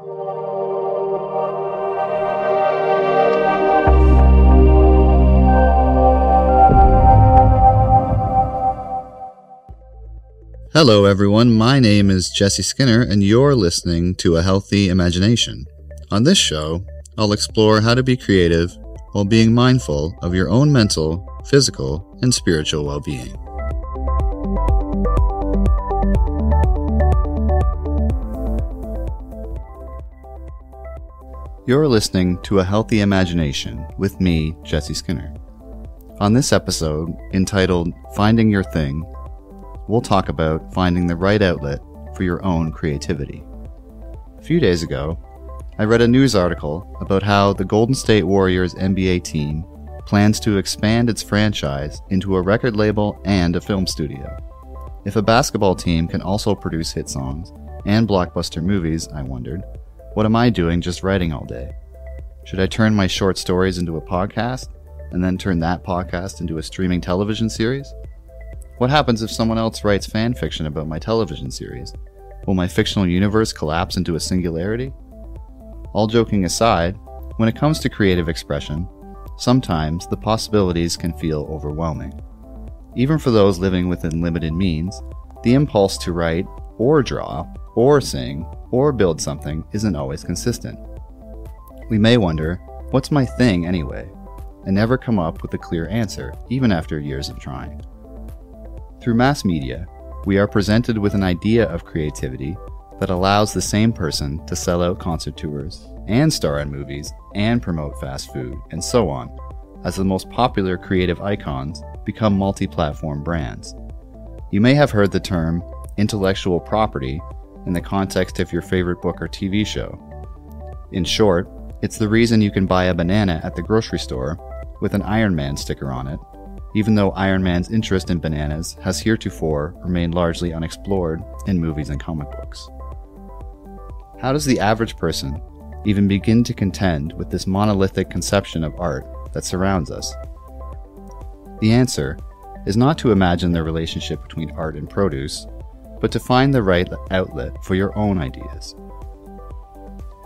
Hello, everyone. My name is Jessie Skinner, and you're listening to A Healthy Imagination. On this show, I'll explore how to be creative while being mindful of your own mental, physical, and spiritual well being. You're listening to A Healthy Imagination with me, Jessie Skinner. On this episode, entitled Finding Your Thing, we'll talk about finding the right outlet for your own creativity. A few days ago, I read a news article about how the Golden State Warriors NBA team plans to expand its franchise into a record label and a film studio. If a basketball team can also produce hit songs and blockbuster movies, I wondered, what am I doing just writing all day? Should I turn my short stories into a podcast and then turn that podcast into a streaming television series? What happens if someone else writes fan fiction about my television series? Will my fictional universe collapse into a singularity? All joking aside, when it comes to creative expression, sometimes the possibilities can feel overwhelming. Even for those living within limited means, the impulse to write, or draw, or sing, or build something isn't always consistent. We may wonder, what's my thing anyway? And never come up with a clear answer, even after years of trying. Through mass media, we are presented with an idea of creativity that allows the same person to sell out concert tours, and star in movies, and promote fast food, and so on, as the most popular creative icons become multi platform brands. You may have heard the term intellectual property in the context of your favorite book or TV show. In short, it's the reason you can buy a banana at the grocery store with an Iron Man sticker on it even though Iron Man's interest in bananas has heretofore remained largely unexplored in movies and comic books. How does the average person even begin to contend with this monolithic conception of art that surrounds us? The answer is not to imagine the relationship between art and produce, but to find the right outlet for your own ideas.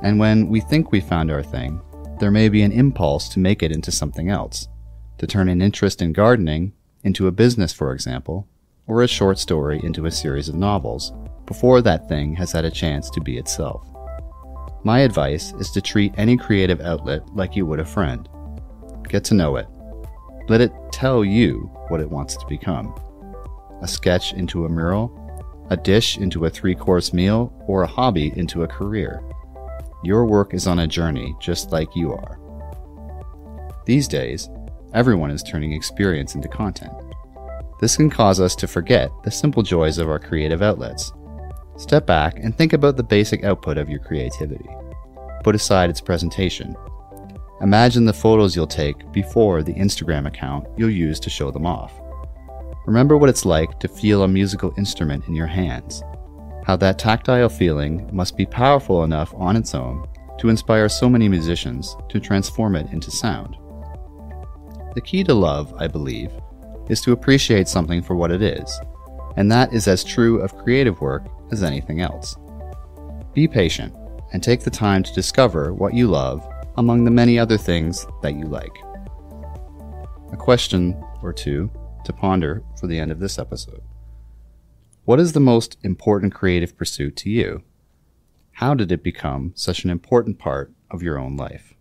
And when we think we found our thing, there may be an impulse to make it into something else to turn an interest in gardening into a business, for example, or a short story into a series of novels, before that thing has had a chance to be itself. My advice is to treat any creative outlet like you would a friend. Get to know it. Let it tell you what it wants to become. A sketch into a mural, a dish into a three course meal, or a hobby into a career. Your work is on a journey just like you are. These days, Everyone is turning experience into content. This can cause us to forget the simple joys of our creative outlets. Step back and think about the basic output of your creativity. Put aside its presentation. Imagine the photos you'll take before the Instagram account you'll use to show them off. Remember what it's like to feel a musical instrument in your hands. How that tactile feeling must be powerful enough on its own to inspire so many musicians to transform it into sound. The key to love, I believe, is to appreciate something for what it is, and that is as true of creative work as anything else. Be patient and take the time to discover what you love among the many other things that you like. A question or two to ponder for the end of this episode. What is the most important creative pursuit to you? How did it become such an important part of your own life?